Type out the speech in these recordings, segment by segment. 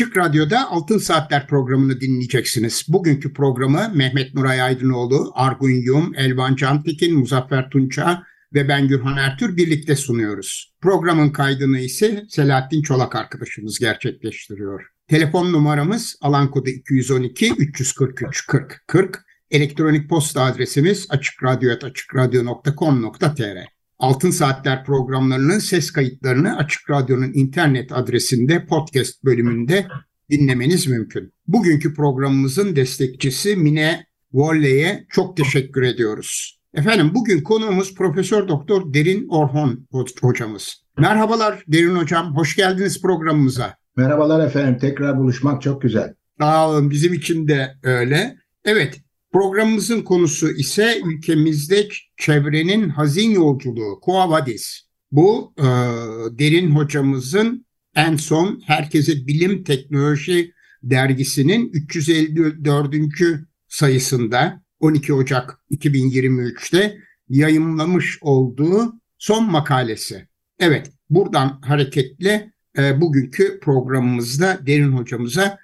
Açık Radyo'da Altın Saatler programını dinleyeceksiniz. Bugünkü programı Mehmet Nuray Aydınoğlu, Argun Yum, Elvan Cantekin, Muzaffer Tunça ve ben Gürhan Ertür birlikte sunuyoruz. Programın kaydını ise Selahattin Çolak arkadaşımız gerçekleştiriyor. Telefon numaramız alan kodu 212 343 40 40. Elektronik posta adresimiz açıkradyo.com.tr Altın Saatler programlarının ses kayıtlarını Açık Radyo'nun internet adresinde podcast bölümünde dinlemeniz mümkün. Bugünkü programımızın destekçisi Mine Volley'e çok teşekkür ediyoruz. Efendim bugün konuğumuz Profesör Doktor Derin Orhon hocamız. Merhabalar Derin hocam, hoş geldiniz programımıza. Merhabalar efendim, tekrar buluşmak çok güzel. Sağ olun, bizim için de öyle. Evet, programımızın konusu ise ülkemizde çevrenin hazin yolculuğu, Quo Vadis. Bu e, Derin hocamızın en son Herkese Bilim Teknoloji dergisinin 354. sayısında 12 Ocak 2023'te yayınlamış olduğu son makalesi. Evet, buradan hareketle e, bugünkü programımızda Derin hocamıza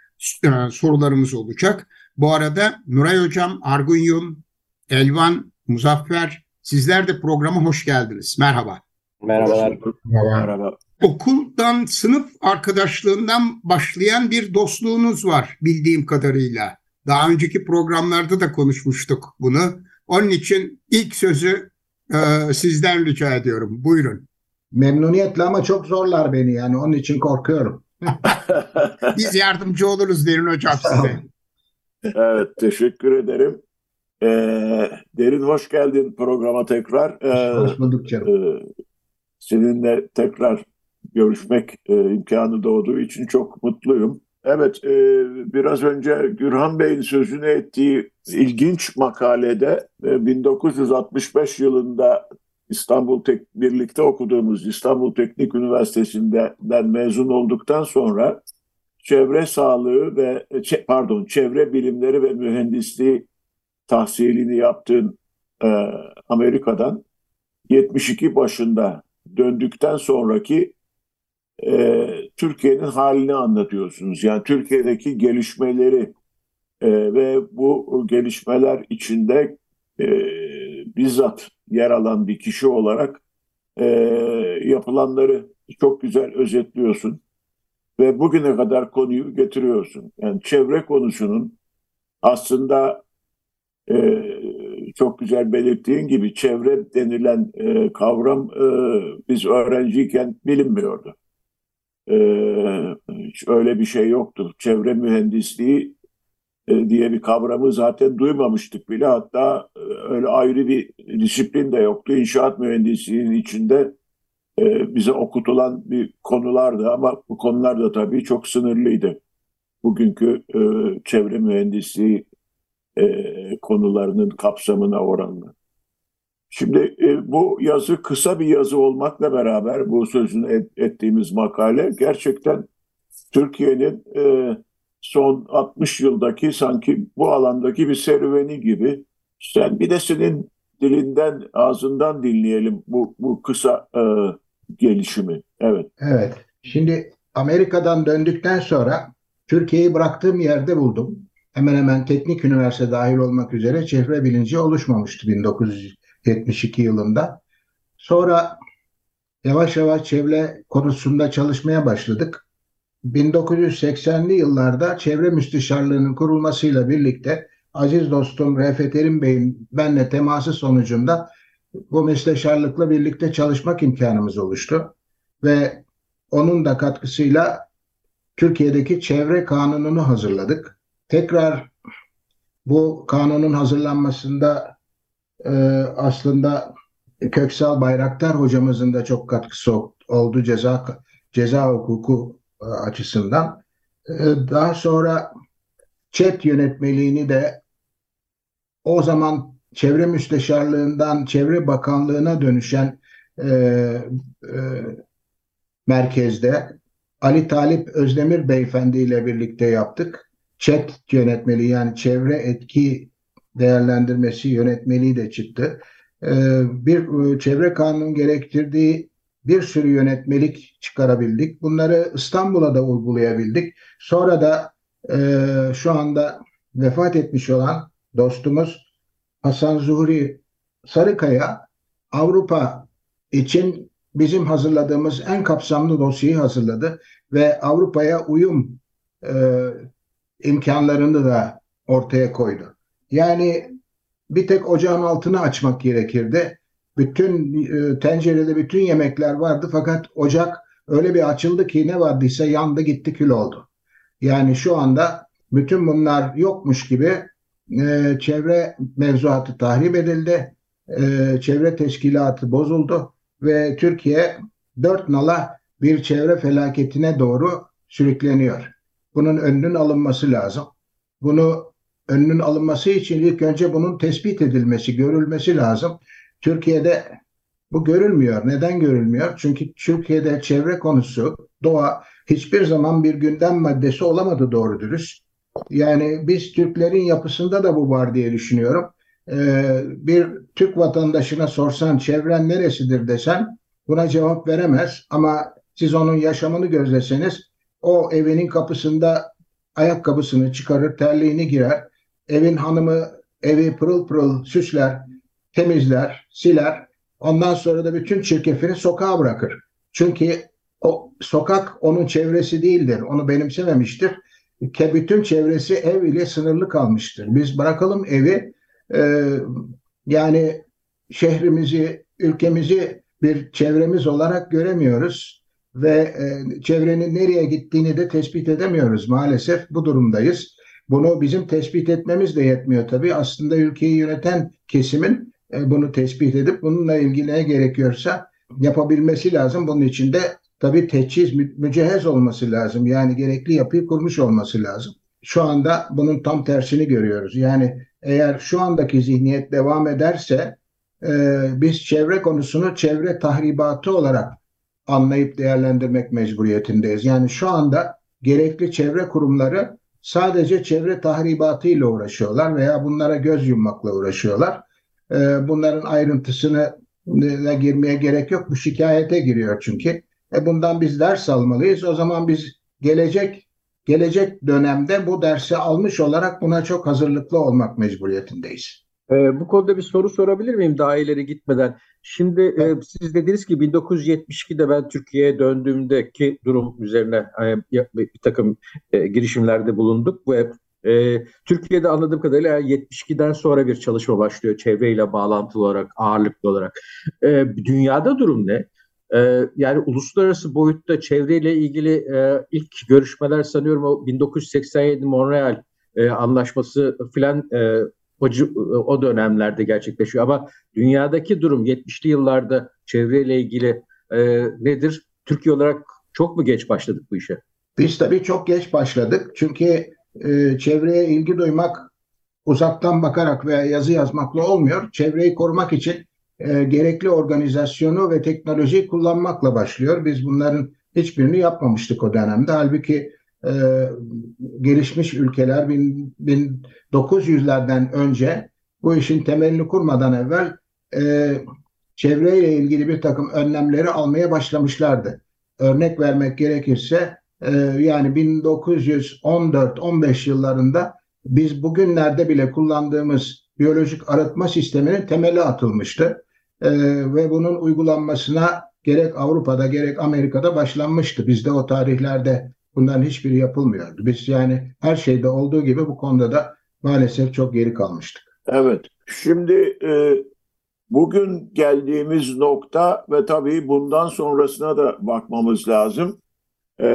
e, sorularımız olacak. Bu arada Nuray hocam, Argunyum, Elvan, Muzaffer sizler de programa hoş geldiniz. Merhaba. Merhabalar. Merhaba. Okuldan, sınıf arkadaşlığından başlayan bir dostluğunuz var bildiğim kadarıyla. Daha önceki programlarda da konuşmuştuk bunu. Onun için ilk sözü e, sizden rica ediyorum. Buyurun. Memnuniyetle ama çok zorlar beni yani onun için korkuyorum. Biz yardımcı oluruz Derin Hocam size. Evet teşekkür ederim. Ee, Derin hoş geldin programa tekrar. Ee, hoş bulduk canım. E, seninle tekrar görüşmek e, imkanı doğduğu için çok mutluyum. Evet, e, biraz önce Gürhan Bey'in sözünü ettiği ilginç makalede e, 1965 yılında İstanbul Tek birlikte okuduğumuz İstanbul Teknik Üniversitesi'nden mezun olduktan sonra çevre sağlığı ve pardon çevre bilimleri ve mühendisliği tahsilini yaptığın e, Amerika'dan 72 başında döndükten sonraki e, Türkiye'nin halini anlatıyorsunuz. Yani Türkiye'deki gelişmeleri e, ve bu gelişmeler içinde e, bizzat yer alan bir kişi olarak e, yapılanları çok güzel özetliyorsun ve bugüne kadar konuyu getiriyorsun. Yani çevre konusunun aslında e, çok güzel belirttiğin gibi çevre denilen e, kavram e, biz öğrenciyken bilinmiyordu. Hiç öyle bir şey yoktu. Çevre mühendisliği e, diye bir kavramı zaten duymamıştık bile. Hatta e, öyle ayrı bir disiplin de yoktu. İnşaat mühendisliğinin içinde e, bize okutulan bir konulardı ama bu konular da tabii çok sınırlıydı. Bugünkü çevre mühendisliği konularının kapsamına oranla. Şimdi e, bu yazı kısa bir yazı olmakla beraber bu sözünü et, ettiğimiz makale gerçekten Türkiye'nin e, son 60 yıldaki sanki bu alandaki bir serüveni gibi. Sen bir de senin dilinden, ağzından dinleyelim bu, bu kısa e, gelişimi. Evet. Evet. Şimdi Amerika'dan döndükten sonra Türkiye'yi bıraktığım yerde buldum. Hemen hemen teknik üniversite dahil olmak üzere çevre bilinci oluşmamıştı 1900 72 yılında. Sonra yavaş yavaş çevre konusunda çalışmaya başladık. 1980'li yıllarda çevre müsteşarlığının kurulmasıyla birlikte aziz dostum Refet Erim Bey'in benle teması sonucunda bu müsteşarlıkla birlikte çalışmak imkanımız oluştu. Ve onun da katkısıyla Türkiye'deki çevre kanununu hazırladık. Tekrar bu kanunun hazırlanmasında e, aslında Köksal Bayraktar hocamızın da çok katkısı oldu ceza ceza hukuku e, açısından. E, daha sonra chat yönetmeliğini de o zaman çevre müsteşarlığından çevre bakanlığına dönüşen e, e, merkezde Ali Talip Özdemir Beyefendi ile birlikte yaptık. Chat yönetmeliği yani çevre etki değerlendirmesi yönetmeliği de çıktı. Ee, bir e, çevre kanunun gerektirdiği bir sürü yönetmelik çıkarabildik. Bunları İstanbul'a da uygulayabildik. Sonra da e, şu anda vefat etmiş olan dostumuz Hasan Zuhri Sarıkaya Avrupa için bizim hazırladığımız en kapsamlı dosyayı hazırladı ve Avrupa'ya uyum e, imkanlarını da ortaya koydu. Yani bir tek ocağın altını açmak gerekirdi. Bütün e, tencerede bütün yemekler vardı fakat ocak öyle bir açıldı ki ne vardıysa yandı gitti kül oldu. Yani şu anda bütün bunlar yokmuş gibi e, çevre mevzuatı tahrip edildi. E, çevre teşkilatı bozuldu ve Türkiye dört nala bir çevre felaketine doğru sürükleniyor. Bunun önünün alınması lazım. Bunu önünün alınması için ilk önce bunun tespit edilmesi, görülmesi lazım. Türkiye'de bu görülmüyor. Neden görülmüyor? Çünkü Türkiye'de çevre konusu, doğa hiçbir zaman bir gündem maddesi olamadı doğru dürüst. Yani biz Türklerin yapısında da bu var diye düşünüyorum. Ee, bir Türk vatandaşına sorsan çevren neresidir desen buna cevap veremez. Ama siz onun yaşamını gözleseniz o evinin kapısında ayakkabısını çıkarır, terliğini girer evin hanımı evi pırıl pırıl süsler, temizler, siler. Ondan sonra da bütün çirkefini sokağa bırakır. Çünkü o sokak onun çevresi değildir. Onu benimsememiştir. Bütün çevresi ev ile sınırlı kalmıştır. Biz bırakalım evi e, yani şehrimizi, ülkemizi bir çevremiz olarak göremiyoruz ve e, çevrenin nereye gittiğini de tespit edemiyoruz. Maalesef bu durumdayız. Bunu bizim tespit etmemiz de yetmiyor tabii. Aslında ülkeyi yöneten kesimin e, bunu tespit edip bununla ilgili ne gerekiyorsa yapabilmesi lazım. Bunun için de tabii teçhiz, mücehhez olması lazım. Yani gerekli yapıyı kurmuş olması lazım. Şu anda bunun tam tersini görüyoruz. Yani eğer şu andaki zihniyet devam ederse e, biz çevre konusunu çevre tahribatı olarak anlayıp değerlendirmek mecburiyetindeyiz. Yani şu anda gerekli çevre kurumları sadece çevre tahribatıyla uğraşıyorlar veya bunlara göz yummakla uğraşıyorlar. E, bunların ayrıntısına girmeye gerek yok. Bu şikayete giriyor çünkü. E, bundan biz ders almalıyız. O zaman biz gelecek gelecek dönemde bu dersi almış olarak buna çok hazırlıklı olmak mecburiyetindeyiz. E, bu konuda bir soru sorabilir miyim daha ileri gitmeden? Şimdi e, siz dediniz ki 1972'de ben Türkiye'ye döndüğümdeki durum üzerine e, bir takım e, girişimlerde bulunduk ve e, Türkiye'de anladığım kadarıyla 72'den sonra bir çalışma başlıyor çevreyle bağlantılı olarak, ağırlıklı olarak. E, dünyada durum ne? E, yani uluslararası boyutta çevreyle ilgili e, ilk görüşmeler sanıyorum o 1987 Montreal e, anlaşması filan e, o, o dönemlerde gerçekleşiyor. Ama dünyadaki durum 70'li yıllarda çevreyle ilgili e, nedir? Türkiye olarak çok mu geç başladık bu işe? Biz tabii çok geç başladık. Çünkü e, çevreye ilgi duymak uzaktan bakarak veya yazı yazmakla olmuyor. Çevreyi korumak için e, gerekli organizasyonu ve teknolojiyi kullanmakla başlıyor. Biz bunların hiçbirini yapmamıştık o dönemde. Halbuki e, gelişmiş ülkeler 1900'lerden önce bu işin temelini kurmadan evvel e, çevreyle ilgili bir takım önlemleri almaya başlamışlardı. Örnek vermek gerekirse e, yani 1914-15 yıllarında biz bugünlerde bile kullandığımız biyolojik arıtma sisteminin temeli atılmıştı. E, ve bunun uygulanmasına gerek Avrupa'da gerek Amerika'da başlanmıştı. Biz de o tarihlerde Bunların hiçbiri yapılmıyordu. Biz yani her şeyde olduğu gibi bu konuda da maalesef çok geri kalmıştık. Evet. Şimdi e, bugün geldiğimiz nokta ve tabii bundan sonrasına da bakmamız lazım. E,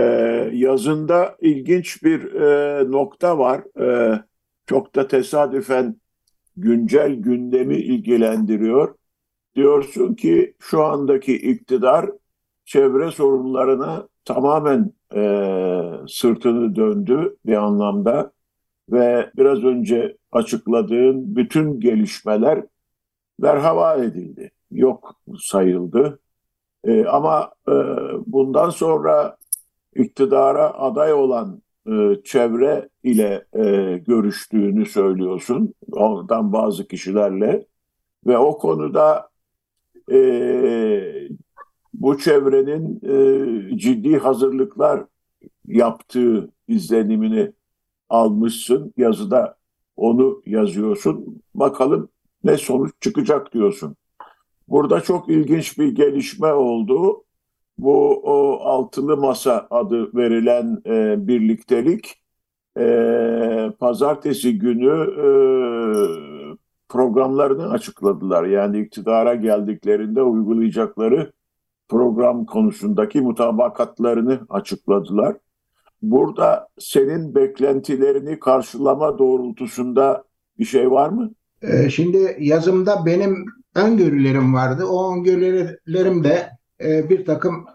yazında ilginç bir e, nokta var. E, çok da tesadüfen güncel gündemi ilgilendiriyor. Diyorsun ki şu andaki iktidar çevre sorunlarına tamamen e, sırtını döndü bir anlamda ve biraz önce açıkladığın bütün gelişmeler berhava edildi, yok sayıldı. E, ama e, bundan sonra iktidara aday olan e, çevre ile e, görüştüğünü söylüyorsun, ondan bazı kişilerle ve o konuda e, bu çevrenin e, ciddi hazırlıklar yaptığı izlenimini almışsın. Yazıda onu yazıyorsun. Bakalım ne sonuç çıkacak diyorsun. Burada çok ilginç bir gelişme oldu. Bu o altılı masa adı verilen e, birliktelik e, pazartesi günü e, programlarını açıkladılar. Yani iktidara geldiklerinde uygulayacakları program konusundaki mutabakatlarını açıkladılar. Burada senin beklentilerini karşılama doğrultusunda bir şey var mı? Ee, şimdi yazımda benim öngörülerim vardı. O öngörülerim de e, bir takım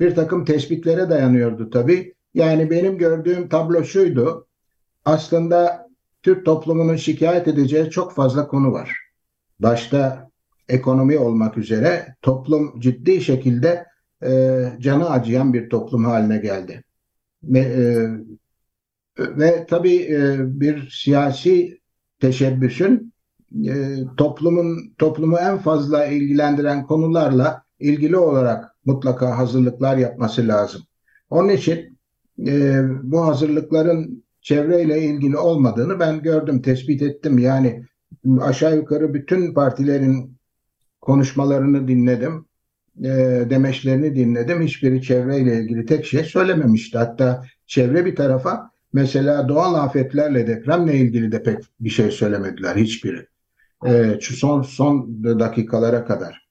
bir takım tespitlere dayanıyordu tabii. Yani benim gördüğüm tablo şuydu. Aslında Türk toplumunun şikayet edeceği çok fazla konu var. Başta ekonomi olmak üzere toplum ciddi şekilde e, canı acıyan bir toplum haline geldi. Ve, e, ve tabii e, bir siyasi teşebbüsün e, toplumun toplumu en fazla ilgilendiren konularla ilgili olarak mutlaka hazırlıklar yapması lazım. Onun için e, bu hazırlıkların çevreyle ilgili olmadığını ben gördüm, tespit ettim. Yani aşağı yukarı bütün partilerin konuşmalarını dinledim, e, demeçlerini dinledim. Hiçbiri çevreyle ilgili tek şey söylememişti. Hatta çevre bir tarafa mesela doğal afetlerle depremle ilgili de pek bir şey söylemediler hiçbiri. E, son son dakikalara kadar.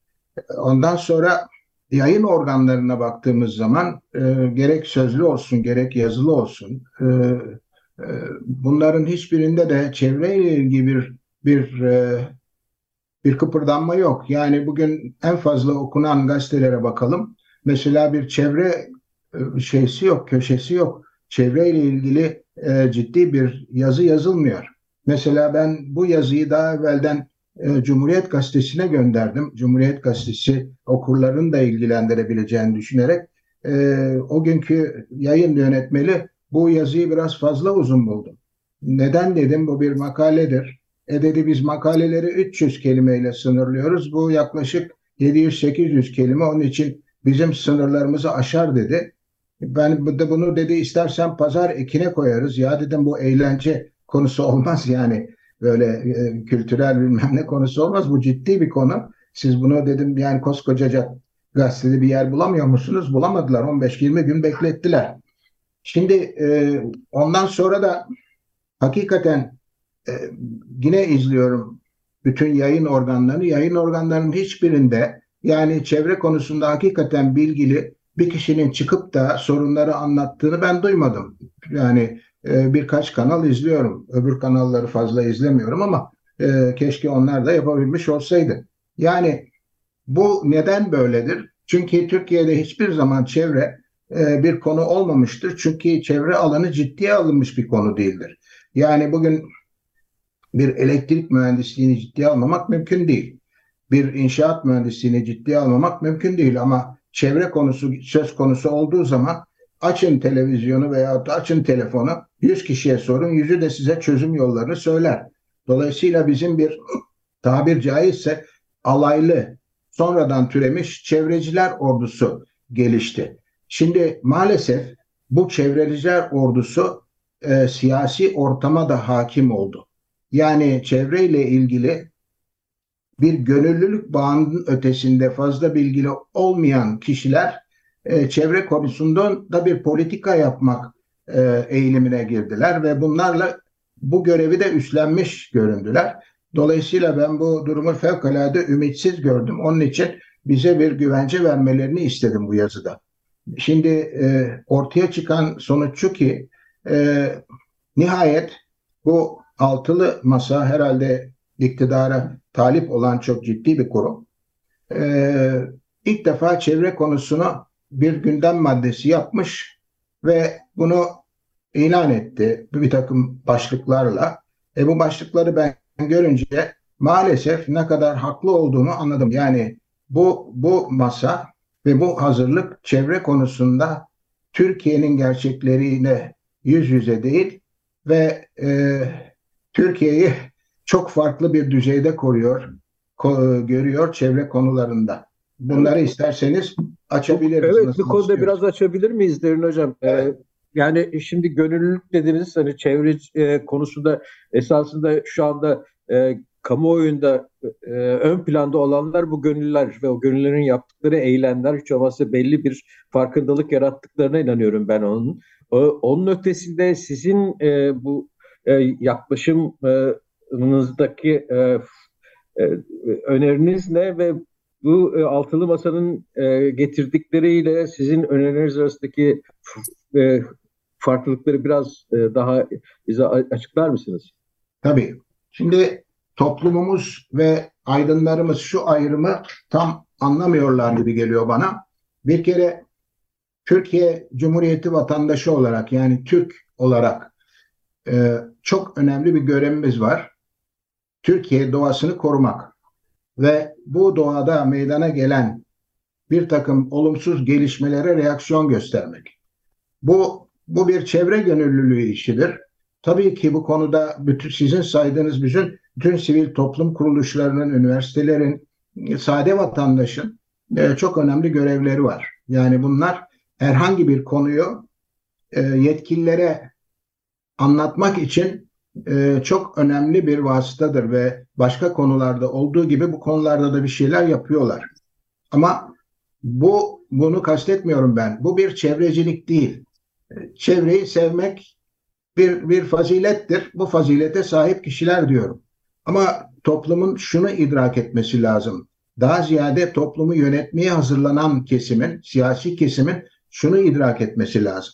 Ondan sonra yayın organlarına baktığımız zaman e, gerek sözlü olsun gerek yazılı olsun e, bunların hiçbirinde de çevreyle ilgili bir bir e, bir kıpırdanma yok. Yani bugün en fazla okunan gazetelere bakalım. Mesela bir çevre e, şeysi yok, köşesi yok. Çevreyle ilgili e, ciddi bir yazı yazılmıyor. Mesela ben bu yazıyı daha evvelden Cumhuriyet Gazetesi'ne gönderdim. Cumhuriyet Gazetesi okurların da ilgilendirebileceğini düşünerek o günkü yayın yönetmeli bu yazıyı biraz fazla uzun buldum. Neden dedim bu bir makaledir. E dedi biz makaleleri 300 kelimeyle sınırlıyoruz. Bu yaklaşık 700-800 kelime onun için bizim sınırlarımızı aşar dedi. Ben de bunu dedi istersen pazar ekine koyarız. Ya dedim bu eğlence konusu olmaz yani böyle e, kültürel bilmem ne konusu olmaz. Bu ciddi bir konu. Siz bunu dedim yani koskocaca gazetede bir yer bulamıyor musunuz? Bulamadılar. 15-20 gün beklettiler. Şimdi e, ondan sonra da hakikaten e, yine izliyorum bütün yayın organlarını. Yayın organlarının hiçbirinde yani çevre konusunda hakikaten bilgili bir kişinin çıkıp da sorunları anlattığını ben duymadım. Yani e, birkaç kanal izliyorum. Öbür kanalları fazla izlemiyorum ama e, keşke onlar da yapabilmiş olsaydı. Yani bu neden böyledir? Çünkü Türkiye'de hiçbir zaman çevre bir konu olmamıştır. Çünkü çevre alanı ciddiye alınmış bir konu değildir. Yani bugün bir elektrik mühendisliğini ciddiye almamak mümkün değil. Bir inşaat mühendisliğini ciddiye almamak mümkün değil ama çevre konusu söz konusu olduğu zaman açın televizyonu veya açın telefonu 100 kişiye sorun yüzü de size çözüm yollarını söyler. Dolayısıyla bizim bir tabir caizse alaylı sonradan türemiş çevreciler ordusu gelişti. Şimdi maalesef bu çevreciler ordusu e, siyasi ortama da hakim oldu. Yani çevreyle ilgili bir gönüllülük bağının ötesinde fazla bilgili olmayan kişiler e, çevre konusunda da bir politika yapmak e, eğilimine girdiler ve bunlarla bu görevi de üstlenmiş göründüler. Dolayısıyla ben bu durumu fevkalade ümitsiz gördüm. Onun için bize bir güvence vermelerini istedim bu yazıda. Şimdi e, ortaya çıkan sonuç şu ki e, nihayet bu altılı masa herhalde iktidara talip olan çok ciddi bir kurum. Ee, ilk defa çevre konusunu bir gündem maddesi yapmış ve bunu ilan etti bir takım başlıklarla. E bu başlıkları ben görünce maalesef ne kadar haklı olduğumu anladım. Yani bu bu masa ve bu hazırlık çevre konusunda Türkiye'nin gerçekleriyle yüz yüze değil ve e, Türkiye'yi çok farklı bir düzeyde koruyor, ko- görüyor çevre konularında. Bunları isterseniz açabiliriz. Evet, Nasıl bu konuda istiyoruz? biraz açabilir miyiz Derin Hocam? Ee, Evet. yani şimdi gönüllülük dediğiniz hani çevre e, konusunda esasında şu anda e, kamuoyunda e, ön planda olanlar bu gönüllüler ve o gönüllülerin yaptıkları eylemler hiç olmazsa belli bir farkındalık yarattıklarına inanıyorum ben onun. O, onun ötesinde sizin e, bu e, yaklaşımınızdaki e, e, öneriniz ne ve bu e, altılı masanın e, getirdikleriyle sizin önerileriniz arasındaki e, farklılıkları biraz e, daha bize açıklar mısınız? Tabii. Şimdi toplumumuz ve aydınlarımız şu ayrımı tam anlamıyorlar gibi geliyor bana. Bir kere Türkiye Cumhuriyeti vatandaşı olarak yani Türk olarak e, çok önemli bir görevimiz var. Türkiye doğasını korumak ve bu doğada meydana gelen bir takım olumsuz gelişmelere reaksiyon göstermek. Bu bu bir çevre gönüllülüğü işidir. Tabii ki bu konuda bütün sizin saydığınız bütün bütün sivil toplum kuruluşlarının, üniversitelerin, sade vatandaşın e, çok önemli görevleri var. Yani bunlar herhangi bir konuyu e, yetkililere anlatmak için e, çok önemli bir vasıtadır ve başka konularda olduğu gibi bu konularda da bir şeyler yapıyorlar. Ama bu bunu kastetmiyorum ben. Bu bir çevrecilik değil. Çevreyi sevmek bir bir fazilettir. Bu fazilete sahip kişiler diyorum. Ama toplumun şunu idrak etmesi lazım. Daha ziyade toplumu yönetmeye hazırlanan kesimin, siyasi kesimin şunu idrak etmesi lazım.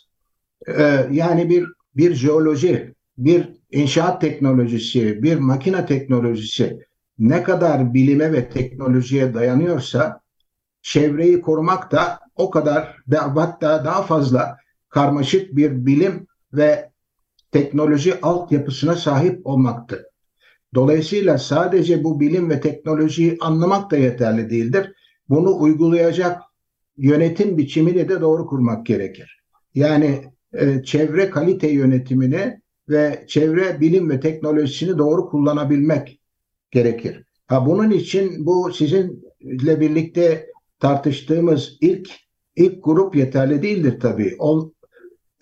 Ee, yani bir bir jeoloji, bir inşaat teknolojisi, bir makine teknolojisi ne kadar bilime ve teknolojiye dayanıyorsa çevreyi korumak da o kadar ve hatta daha fazla karmaşık bir bilim ve teknoloji altyapısına sahip olmaktır. Dolayısıyla sadece bu bilim ve teknolojiyi anlamak da yeterli değildir. Bunu uygulayacak yönetim biçimini de doğru kurmak gerekir. Yani e, çevre kalite yönetimini ve çevre bilim ve teknolojisini doğru kullanabilmek gerekir. Ha bunun için bu sizinle birlikte tartıştığımız ilk ilk grup yeterli değildir tabii. O,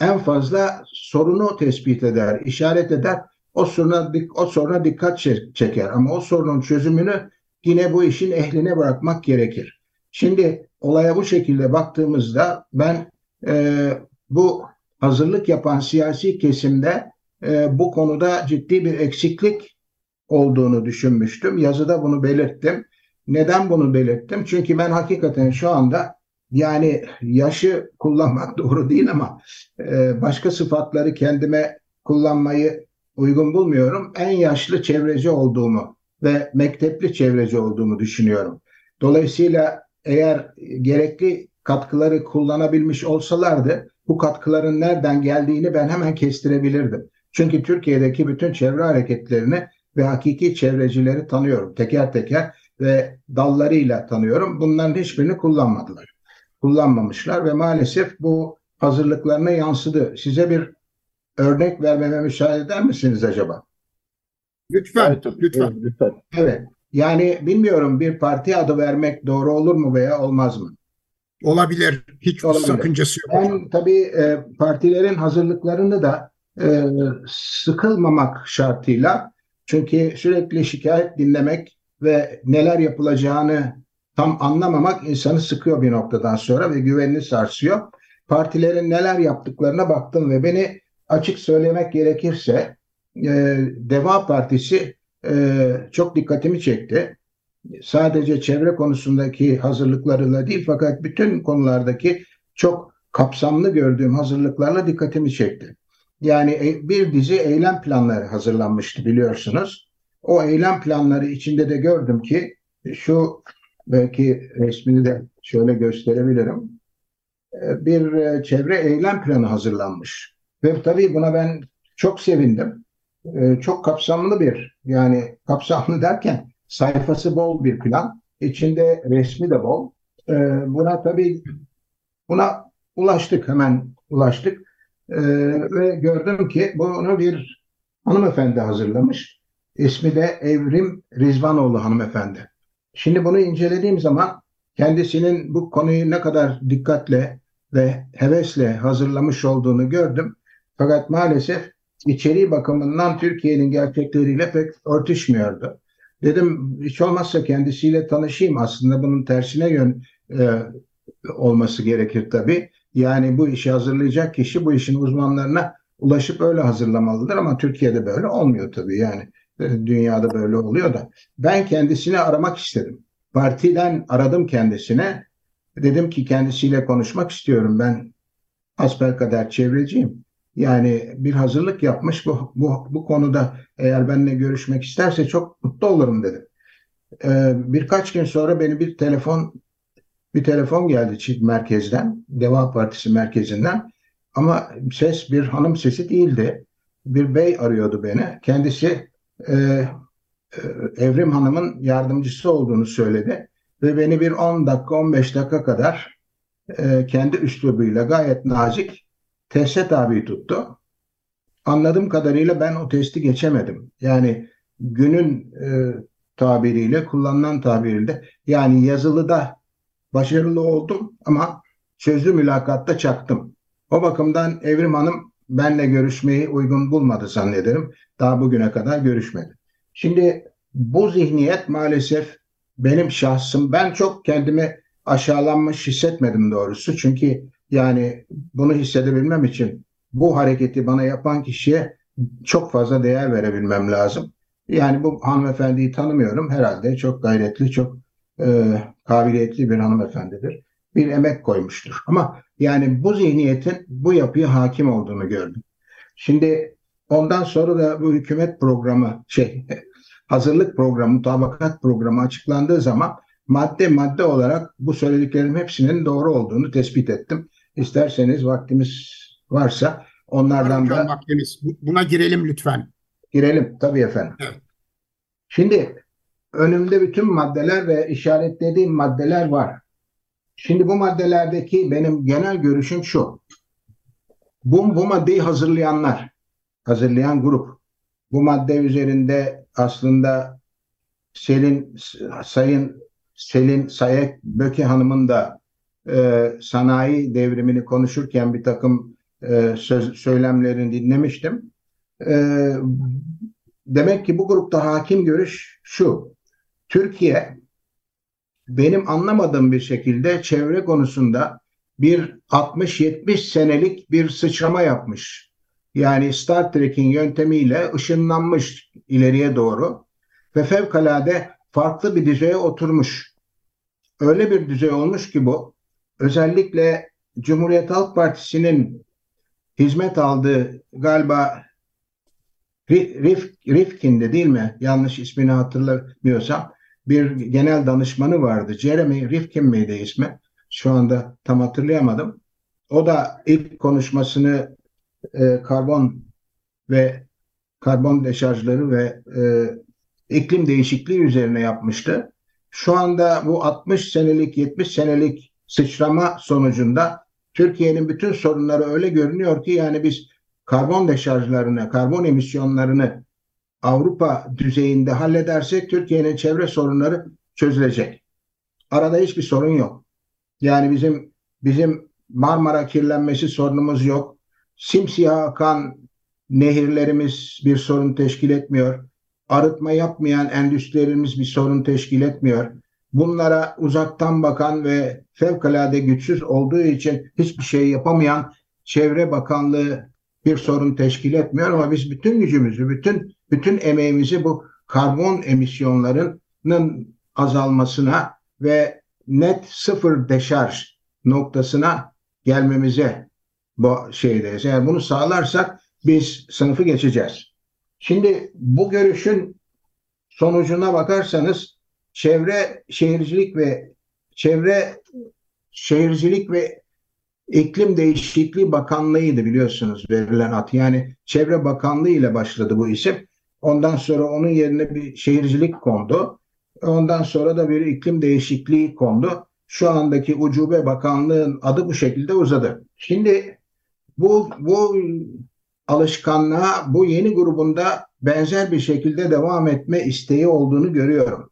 en fazla sorunu tespit eder, işaret eder. O soruna o soruna dikkat çeker ama o sorunun çözümünü yine bu işin ehline bırakmak gerekir. Şimdi olaya bu şekilde baktığımızda ben e, bu hazırlık yapan siyasi kesimde e, bu konuda ciddi bir eksiklik olduğunu düşünmüştüm. Yazıda bunu belirttim. Neden bunu belirttim? Çünkü ben hakikaten şu anda yani yaşı kullanmak doğru değil ama e, başka sıfatları kendime kullanmayı uygun bulmuyorum. En yaşlı çevreci olduğumu ve mektepli çevreci olduğumu düşünüyorum. Dolayısıyla eğer gerekli katkıları kullanabilmiş olsalardı bu katkıların nereden geldiğini ben hemen kestirebilirdim. Çünkü Türkiye'deki bütün çevre hareketlerini ve hakiki çevrecileri tanıyorum teker teker ve dallarıyla tanıyorum. Bunların hiçbirini kullanmadılar. Kullanmamışlar ve maalesef bu hazırlıklarına yansıdı. Size bir örnek vermeme müsaade eder misiniz acaba? Lütfen, Evet, lütfen. Lütfen. Evet. Yani bilmiyorum bir parti adı vermek doğru olur mu veya olmaz mı? Olabilir. Hiç Olabilir. sakıncası yok. Ben tabii e, partilerin hazırlıklarını da e, sıkılmamak şartıyla çünkü sürekli şikayet dinlemek ve neler yapılacağını tam anlamamak insanı sıkıyor bir noktadan sonra ve güvenini sarsıyor. Partilerin neler yaptıklarına baktım ve beni açık söylemek gerekirse e, Deva Partisi e, çok dikkatimi çekti. Sadece çevre konusundaki hazırlıklarıyla değil fakat bütün konulardaki çok kapsamlı gördüğüm hazırlıklarla dikkatimi çekti. Yani e, bir dizi eylem planları hazırlanmıştı biliyorsunuz. o eylem planları içinde de gördüm ki şu belki resmini de şöyle gösterebilirim. Ee, bir e, çevre eylem planı hazırlanmış. Ve tabii buna ben çok sevindim. Ee, çok kapsamlı bir yani kapsamlı derken sayfası bol bir plan. İçinde resmi de bol. Ee, buna tabii buna ulaştık hemen ulaştık. Ve gördüm ki bunu bir hanımefendi hazırlamış. İsmi de Evrim Rizvanoğlu hanımefendi. Şimdi bunu incelediğim zaman kendisinin bu konuyu ne kadar dikkatle ve hevesle hazırlamış olduğunu gördüm. Fakat maalesef içeriği bakımından Türkiye'nin gerçekleriyle pek örtüşmüyordu. Dedim hiç olmazsa kendisiyle tanışayım. Aslında bunun tersine yön e, olması gerekir tabii. Yani bu işi hazırlayacak kişi bu işin uzmanlarına ulaşıp öyle hazırlamalıdır ama Türkiye'de böyle olmuyor tabii yani. E, dünyada böyle oluyor da. Ben kendisini aramak istedim. Partiden aradım kendisine. Dedim ki kendisiyle konuşmak istiyorum. Ben kadar çevreciyim. Yani bir hazırlık yapmış bu, bu, bu konuda eğer benimle görüşmek isterse çok mutlu olurum dedim. Ee, birkaç gün sonra beni bir telefon bir telefon geldi çift merkezden, Deva Partisi merkezinden. Ama ses bir hanım sesi değildi. Bir bey arıyordu beni. Kendisi e, e, Evrim Hanım'ın yardımcısı olduğunu söyledi. Ve beni bir 10 dakika 15 dakika kadar e, kendi üslubuyla gayet nazik teste tabi tuttu. Anladığım kadarıyla ben o testi geçemedim. Yani günün e, tabiriyle, kullanılan tabiriyle yani yazılıda başarılı oldum ama sözlü mülakatta çaktım. O bakımdan Evrim Hanım benle görüşmeyi uygun bulmadı zannederim. Daha bugüne kadar görüşmedi. Şimdi bu zihniyet maalesef benim şahsım. Ben çok kendimi aşağılanmış hissetmedim doğrusu. Çünkü yani bunu hissedebilmem için bu hareketi bana yapan kişiye çok fazla değer verebilmem lazım. Yani bu hanımefendiyi tanımıyorum. Herhalde çok gayretli, çok e, kabiliyetli bir hanımefendidir. Bir emek koymuştur. Ama yani bu zihniyetin bu yapıya hakim olduğunu gördüm. Şimdi ondan sonra da bu hükümet programı şey hazırlık programı, mutabakat programı açıklandığı zaman madde madde olarak bu söylediklerim hepsinin doğru olduğunu tespit ettim. İsterseniz vaktimiz varsa onlardan da vaktimiz. Buna girelim lütfen. Girelim tabii efendim. Evet. Şimdi önümde bütün maddeler ve işaretlediğim maddeler var. Şimdi bu maddelerdeki benim genel görüşüm şu. Bu, bu maddeyi hazırlayanlar, hazırlayan grup, bu madde üzerinde aslında Selin Sayın Selin Sayek Böke Hanım'ın da e, sanayi devrimini konuşurken bir takım e, söz, söylemlerini dinlemiştim. E, demek ki bu grupta hakim görüş şu. Türkiye benim anlamadığım bir şekilde çevre konusunda bir 60-70 senelik bir sıçrama yapmış. Yani Star Trek'in yöntemiyle ışınlanmış ileriye doğru ve fevkalade farklı bir düzeye oturmuş. Öyle bir düzey olmuş ki bu özellikle Cumhuriyet Halk Partisi'nin hizmet aldığı galiba Rif, Rifkin'de değil mi? Yanlış ismini hatırlamıyorsam bir genel danışmanı vardı. Jeremy Rifkin miydi ismi? Şu anda tam hatırlayamadım. O da ilk konuşmasını e, karbon ve karbon deşarjları ve e, iklim değişikliği üzerine yapmıştı. Şu anda bu 60 senelik 70 senelik sıçrama sonucunda Türkiye'nin bütün sorunları öyle görünüyor ki yani biz karbon deşarjlarını, karbon emisyonlarını Avrupa düzeyinde halledersek Türkiye'nin çevre sorunları çözülecek. Arada hiçbir sorun yok. Yani bizim bizim Marmara kirlenmesi sorunumuz yok. Simsiyah akan nehirlerimiz bir sorun teşkil etmiyor. Arıtma yapmayan endüstrilerimiz bir sorun teşkil etmiyor. Bunlara uzaktan bakan ve fevkalade güçsüz olduğu için hiçbir şey yapamayan Çevre Bakanlığı bir sorun teşkil etmiyor ama biz bütün gücümüzü, bütün bütün emeğimizi bu karbon emisyonlarının azalmasına ve net sıfır deşarj noktasına gelmemize bu şeydeyiz. Eğer bunu sağlarsak biz sınıfı geçeceğiz. Şimdi bu görüşün sonucuna bakarsanız çevre şehircilik ve çevre şehircilik ve iklim değişikliği bakanlığıydı biliyorsunuz verilen at. Yani çevre bakanlığı ile başladı bu isim. Ondan sonra onun yerine bir şehircilik kondu. Ondan sonra da bir iklim değişikliği kondu. Şu andaki Ucube Bakanlığı'nın adı bu şekilde uzadı. Şimdi bu bu alışkanlığa bu yeni grubunda benzer bir şekilde devam etme isteği olduğunu görüyorum.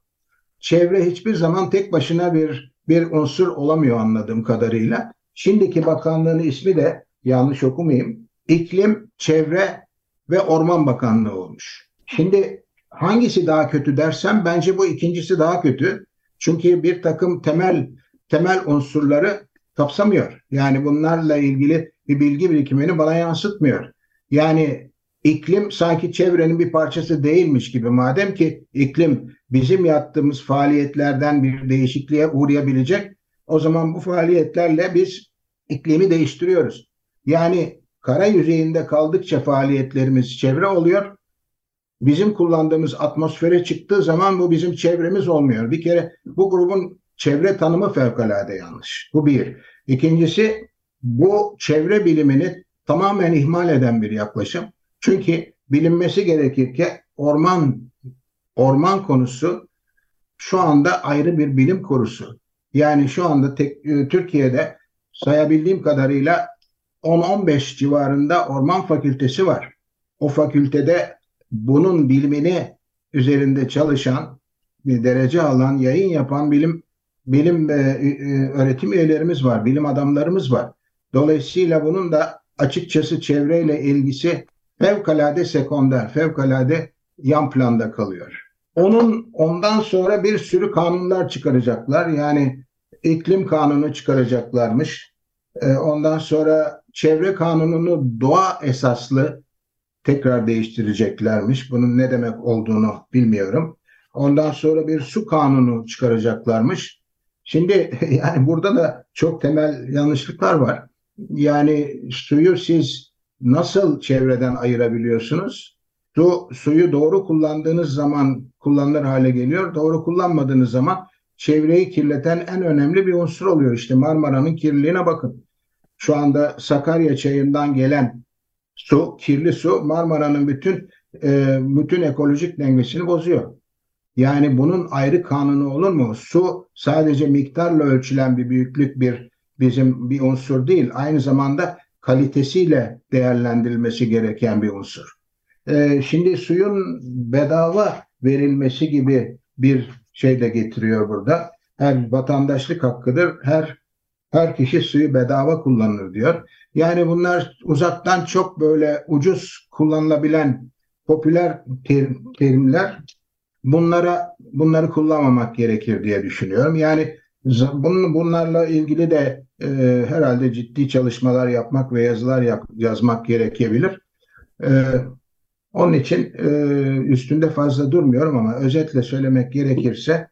Çevre hiçbir zaman tek başına bir bir unsur olamıyor anladığım kadarıyla. Şimdiki bakanlığın ismi de yanlış okumayayım. İklim, Çevre ve Orman Bakanlığı olmuş. Şimdi hangisi daha kötü dersem bence bu ikincisi daha kötü. Çünkü bir takım temel temel unsurları kapsamıyor. Yani bunlarla ilgili bir bilgi birikimini bana yansıtmıyor. Yani iklim sanki çevrenin bir parçası değilmiş gibi madem ki iklim bizim yaptığımız faaliyetlerden bir değişikliğe uğrayabilecek o zaman bu faaliyetlerle biz iklimi değiştiriyoruz. Yani kara yüzeyinde kaldıkça faaliyetlerimiz çevre oluyor. Bizim kullandığımız atmosfere çıktığı zaman bu bizim çevremiz olmuyor. Bir kere bu grubun çevre tanımı fevkalade yanlış. Bu bir. İkincisi bu çevre bilimini tamamen ihmal eden bir yaklaşım. Çünkü bilinmesi gerekir ki orman orman konusu şu anda ayrı bir bilim konusu. Yani şu anda tek, e, Türkiye'de sayabildiğim kadarıyla 10-15 civarında orman fakültesi var. O fakültede bunun bilimini üzerinde çalışan, bir derece alan, yayın yapan bilim bilim e, e, öğretim üyelerimiz var, bilim adamlarımız var. Dolayısıyla bunun da açıkçası çevreyle ilgisi fevkalade sekonder, fevkalade yan planda kalıyor. Onun ondan sonra bir sürü kanunlar çıkaracaklar. Yani iklim kanunu çıkaracaklarmış. E, ondan sonra çevre kanununu doğa esaslı tekrar değiştireceklermiş. Bunun ne demek olduğunu bilmiyorum. Ondan sonra bir su kanunu çıkaracaklarmış. Şimdi yani burada da çok temel yanlışlıklar var. Yani suyu siz nasıl çevreden ayırabiliyorsunuz? Su, suyu doğru kullandığınız zaman kullanılır hale geliyor. Doğru kullanmadığınız zaman çevreyi kirleten en önemli bir unsur oluyor. İşte Marmara'nın kirliliğine bakın. Şu anda Sakarya çayından gelen su, kirli su Marmara'nın bütün e, bütün ekolojik dengesini bozuyor. Yani bunun ayrı kanunu olur mu? Su sadece miktarla ölçülen bir büyüklük bir bizim bir unsur değil. Aynı zamanda kalitesiyle değerlendirilmesi gereken bir unsur. Ee, şimdi suyun bedava verilmesi gibi bir şey de getiriyor burada. Her vatandaşlık hakkıdır. Her her kişi suyu bedava kullanır diyor. Yani bunlar uzaktan çok böyle ucuz kullanılabilen popüler terim, terimler. Bunlara bunları kullanmamak gerekir diye düşünüyorum. Yani bunlarla ilgili de e, herhalde ciddi çalışmalar yapmak ve yazılar yap, yazmak gerekebilir. E, onun için e, üstünde fazla durmuyorum ama özetle söylemek gerekirse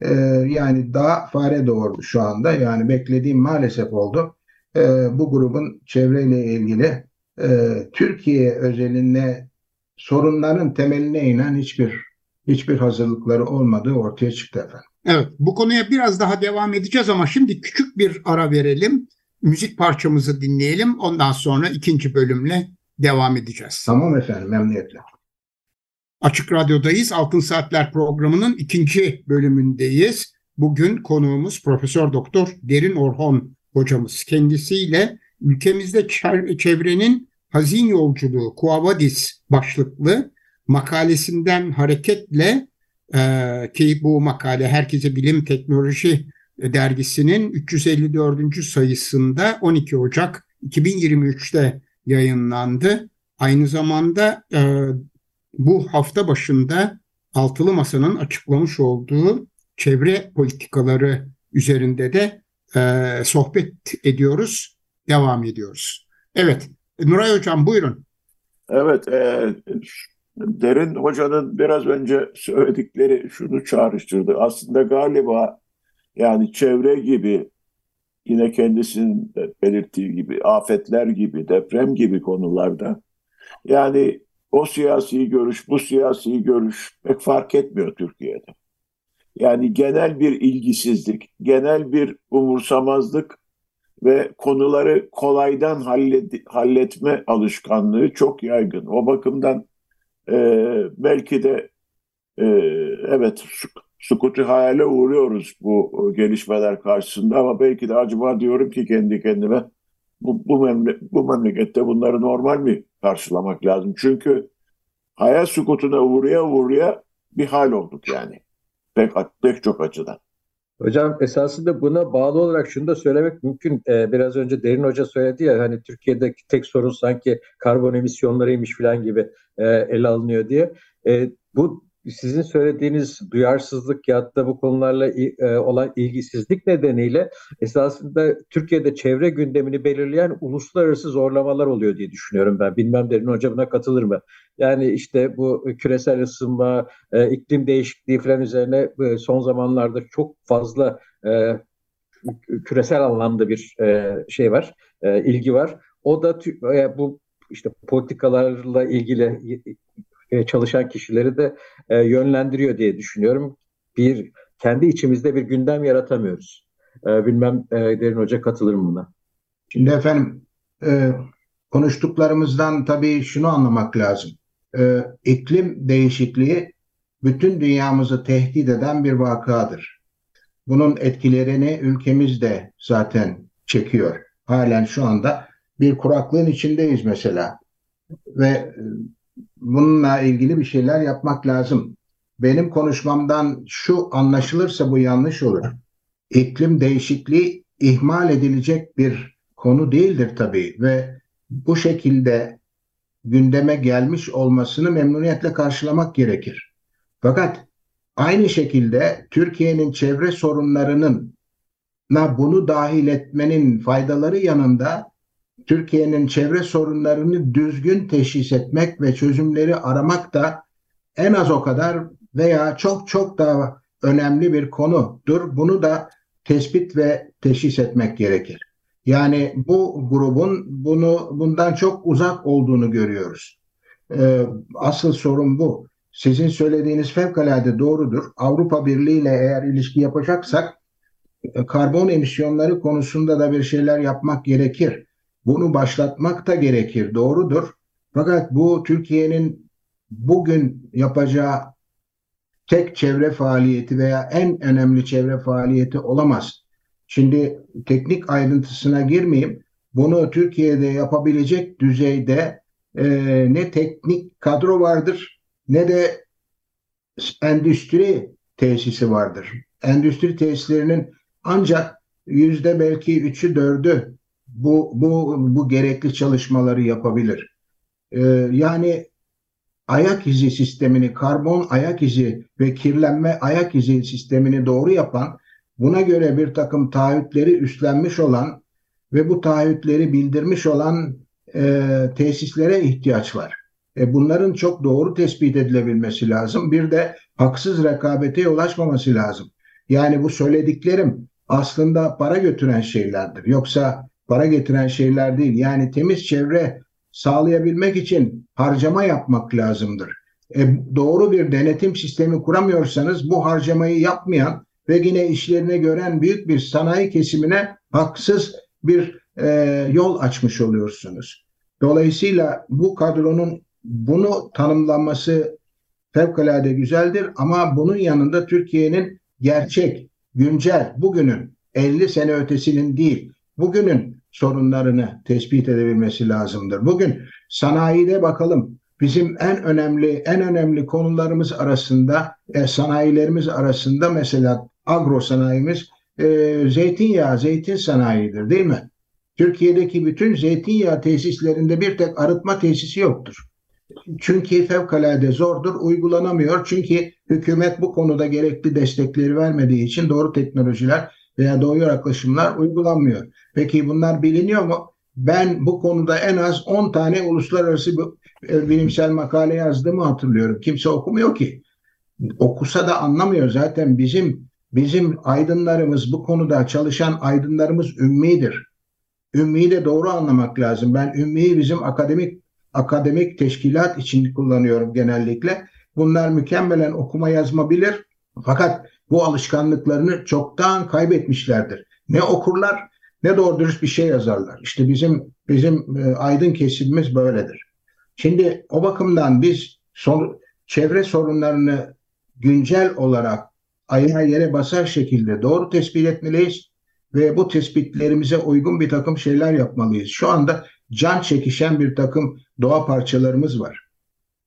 e, yani daha fare doğurdu şu anda. Yani beklediğim maalesef oldu. E, bu grubun çevreyle ilgili e, Türkiye özelinde sorunların temeline inen hiçbir hiçbir hazırlıkları olmadığı ortaya çıktı efendim. Evet, bu konuya biraz daha devam edeceğiz ama şimdi küçük bir ara verelim. Müzik parçamızı dinleyelim. Ondan sonra ikinci bölümle devam edeceğiz. Tamam efendim, memnuniyetle. Açık Radyo'dayız. Altın Saatler programının ikinci bölümündeyiz. Bugün konuğumuz Profesör Doktor Derin Orhon hocamız. Kendisiyle ülkemizde çevrenin hazin yolculuğu Kuavadis başlıklı makalesinden hareketle e, ki bu makale Herkese Bilim Teknoloji dergisinin 354. sayısında 12 Ocak 2023'te yayınlandı. Aynı zamanda e, bu hafta başında Altılı Masa'nın açıklamış olduğu çevre politikaları üzerinde de e, sohbet ediyoruz, devam ediyoruz. Evet, Nuray Hocam buyurun. Evet, e, Derin Hoca'nın biraz önce söyledikleri şunu çağrıştırdı. Aslında galiba yani çevre gibi yine kendisinin belirttiği gibi afetler gibi, deprem gibi konularda yani o siyasi görüş, bu siyasi görüş pek fark etmiyor Türkiye'de. Yani genel bir ilgisizlik, genel bir umursamazlık ve konuları kolaydan hallet, halletme alışkanlığı çok yaygın. O bakımdan e, belki de e, evet sukutu hayale uğruyoruz bu gelişmeler karşısında ama belki de acaba diyorum ki kendi kendime bu, bu, memle bu memlekette bunları normal mi karşılamak lazım? Çünkü hayal sukutuna uğraya uğraya bir hal olduk yani. Pek, pek çok açıdan. Hocam esasında buna bağlı olarak şunu da söylemek mümkün. Ee, biraz önce Derin Hoca söyledi ya hani Türkiye'deki tek sorun sanki karbon emisyonlarıymış falan gibi e, ele alınıyor diye. E, bu sizin söylediğiniz duyarsızlık ya da bu konularla e, olan ilgisizlik nedeniyle esasında Türkiye'de çevre gündemini belirleyen uluslararası zorlamalar oluyor diye düşünüyorum ben. Bilmem Derin Hoca buna katılır mı? Yani işte bu küresel ısınma, e, iklim değişikliği falan üzerine e, son zamanlarda çok fazla küresel anlamda bir şey var, ilgi var. O da bu işte politikalarla ilgili e, çalışan kişileri de e, yönlendiriyor diye düşünüyorum. Bir kendi içimizde bir gündem yaratamıyoruz. E, bilmem Derin Hoca katılır mı buna? Şimdi efendim konuştuklarımızdan tabii şunu anlamak lazım. İklim değişikliği bütün dünyamızı tehdit eden bir vakadır. Bunun etkilerini ülkemiz de zaten çekiyor. Halen şu anda bir kuraklığın içindeyiz mesela. Ve bununla ilgili bir şeyler yapmak lazım. Benim konuşmamdan şu anlaşılırsa bu yanlış olur. İklim değişikliği ihmal edilecek bir konu değildir tabii ve bu şekilde gündeme gelmiş olmasını memnuniyetle karşılamak gerekir. Fakat aynı şekilde Türkiye'nin çevre sorunlarının bunu dahil etmenin faydaları yanında Türkiye'nin çevre sorunlarını düzgün teşhis etmek ve çözümleri aramak da en az o kadar veya çok çok daha önemli bir konudur. Bunu da tespit ve teşhis etmek gerekir. Yani bu grubun bunu bundan çok uzak olduğunu görüyoruz. Ee, asıl sorun bu. Sizin söylediğiniz fevkalade doğrudur. Avrupa Birliği ile eğer ilişki yapacaksak e, karbon emisyonları konusunda da bir şeyler yapmak gerekir. Bunu başlatmak da gerekir, doğrudur. Fakat bu Türkiye'nin bugün yapacağı tek çevre faaliyeti veya en önemli çevre faaliyeti olamaz. Şimdi teknik ayrıntısına girmeyeyim. Bunu Türkiye'de yapabilecek düzeyde e, ne teknik kadro vardır ne de endüstri tesisi vardır. Endüstri tesislerinin ancak yüzde belki üçü dördü bu, bu, bu gerekli çalışmaları yapabilir. Ee, yani ayak izi sistemini, karbon ayak izi ve kirlenme ayak izi sistemini doğru yapan, buna göre bir takım taahhütleri üstlenmiş olan ve bu taahhütleri bildirmiş olan e, tesislere ihtiyaç var. E, bunların çok doğru tespit edilebilmesi lazım. Bir de haksız rekabete yol açmaması lazım. Yani bu söylediklerim aslında para götüren şeylerdir. Yoksa para getiren şeyler değil. Yani temiz çevre sağlayabilmek için harcama yapmak lazımdır. E, doğru bir denetim sistemi kuramıyorsanız bu harcamayı yapmayan ve yine işlerine gören büyük bir sanayi kesimine haksız bir e, yol açmış oluyorsunuz. Dolayısıyla bu kadronun bunu tanımlanması fevkalade güzeldir ama bunun yanında Türkiye'nin gerçek, güncel, bugünün 50 sene ötesinin değil, bugünün sorunlarını tespit edebilmesi lazımdır. Bugün sanayide bakalım bizim en önemli en önemli konularımız arasında e, sanayilerimiz arasında mesela agro sanayimiz e, zeytinyağı, zeytin sanayidir değil mi? Türkiye'deki bütün zeytinyağı tesislerinde bir tek arıtma tesisi yoktur. Çünkü fevkalade zordur, uygulanamıyor. Çünkü hükümet bu konuda gerekli destekleri vermediği için doğru teknolojiler veya doğru yaklaşımlar uygulanmıyor. Peki bunlar biliniyor mu? Ben bu konuda en az 10 tane uluslararası e, bilimsel makale yazdığımı hatırlıyorum. Kimse okumuyor ki. Okusa da anlamıyor. Zaten bizim bizim aydınlarımız bu konuda çalışan aydınlarımız ümmidir. Ümmiyi de doğru anlamak lazım. Ben ümmiyi bizim akademik akademik teşkilat için kullanıyorum genellikle. Bunlar mükemmelen okuma yazma bilir. Fakat bu alışkanlıklarını çoktan kaybetmişlerdir. Ne okurlar ne doğru dürüst bir şey yazarlar. İşte bizim bizim e, aydın kesimimiz böyledir. Şimdi o bakımdan biz son, çevre sorunlarını güncel olarak ayağa yere basar şekilde doğru tespit etmeliyiz ve bu tespitlerimize uygun bir takım şeyler yapmalıyız. Şu anda can çekişen bir takım doğa parçalarımız var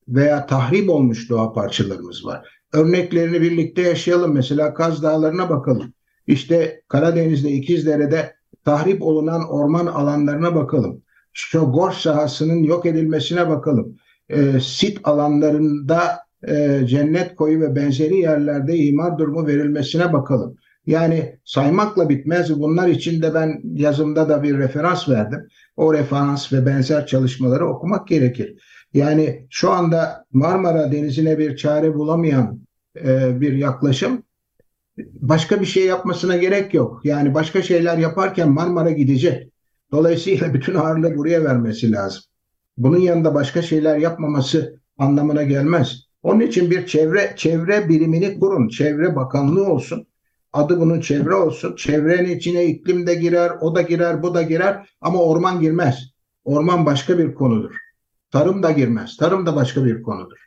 veya tahrip olmuş doğa parçalarımız var. Örneklerini birlikte yaşayalım. Mesela Kaz Dağları'na bakalım. İşte Karadeniz'de İkizdere'de tahrip olunan orman alanlarına bakalım. Şu Gorş sahasının yok edilmesine bakalım. E, sit alanlarında e, cennet koyu ve benzeri yerlerde imar durumu verilmesine bakalım. Yani saymakla bitmez. Bunlar için de ben yazımda da bir referans verdim. O referans ve benzer çalışmaları okumak gerekir. Yani şu anda Marmara Denizi'ne bir çare bulamayan e, bir yaklaşım başka bir şey yapmasına gerek yok. Yani başka şeyler yaparken Marmara gidecek. Dolayısıyla bütün ağırlığı buraya vermesi lazım. Bunun yanında başka şeyler yapmaması anlamına gelmez. Onun için bir çevre çevre birimini kurun. Çevre bakanlığı olsun. Adı bunun çevre olsun. Çevrenin içine iklim de girer, o da girer, bu da girer ama orman girmez. Orman başka bir konudur. Tarım da girmez. Tarım da başka bir konudur.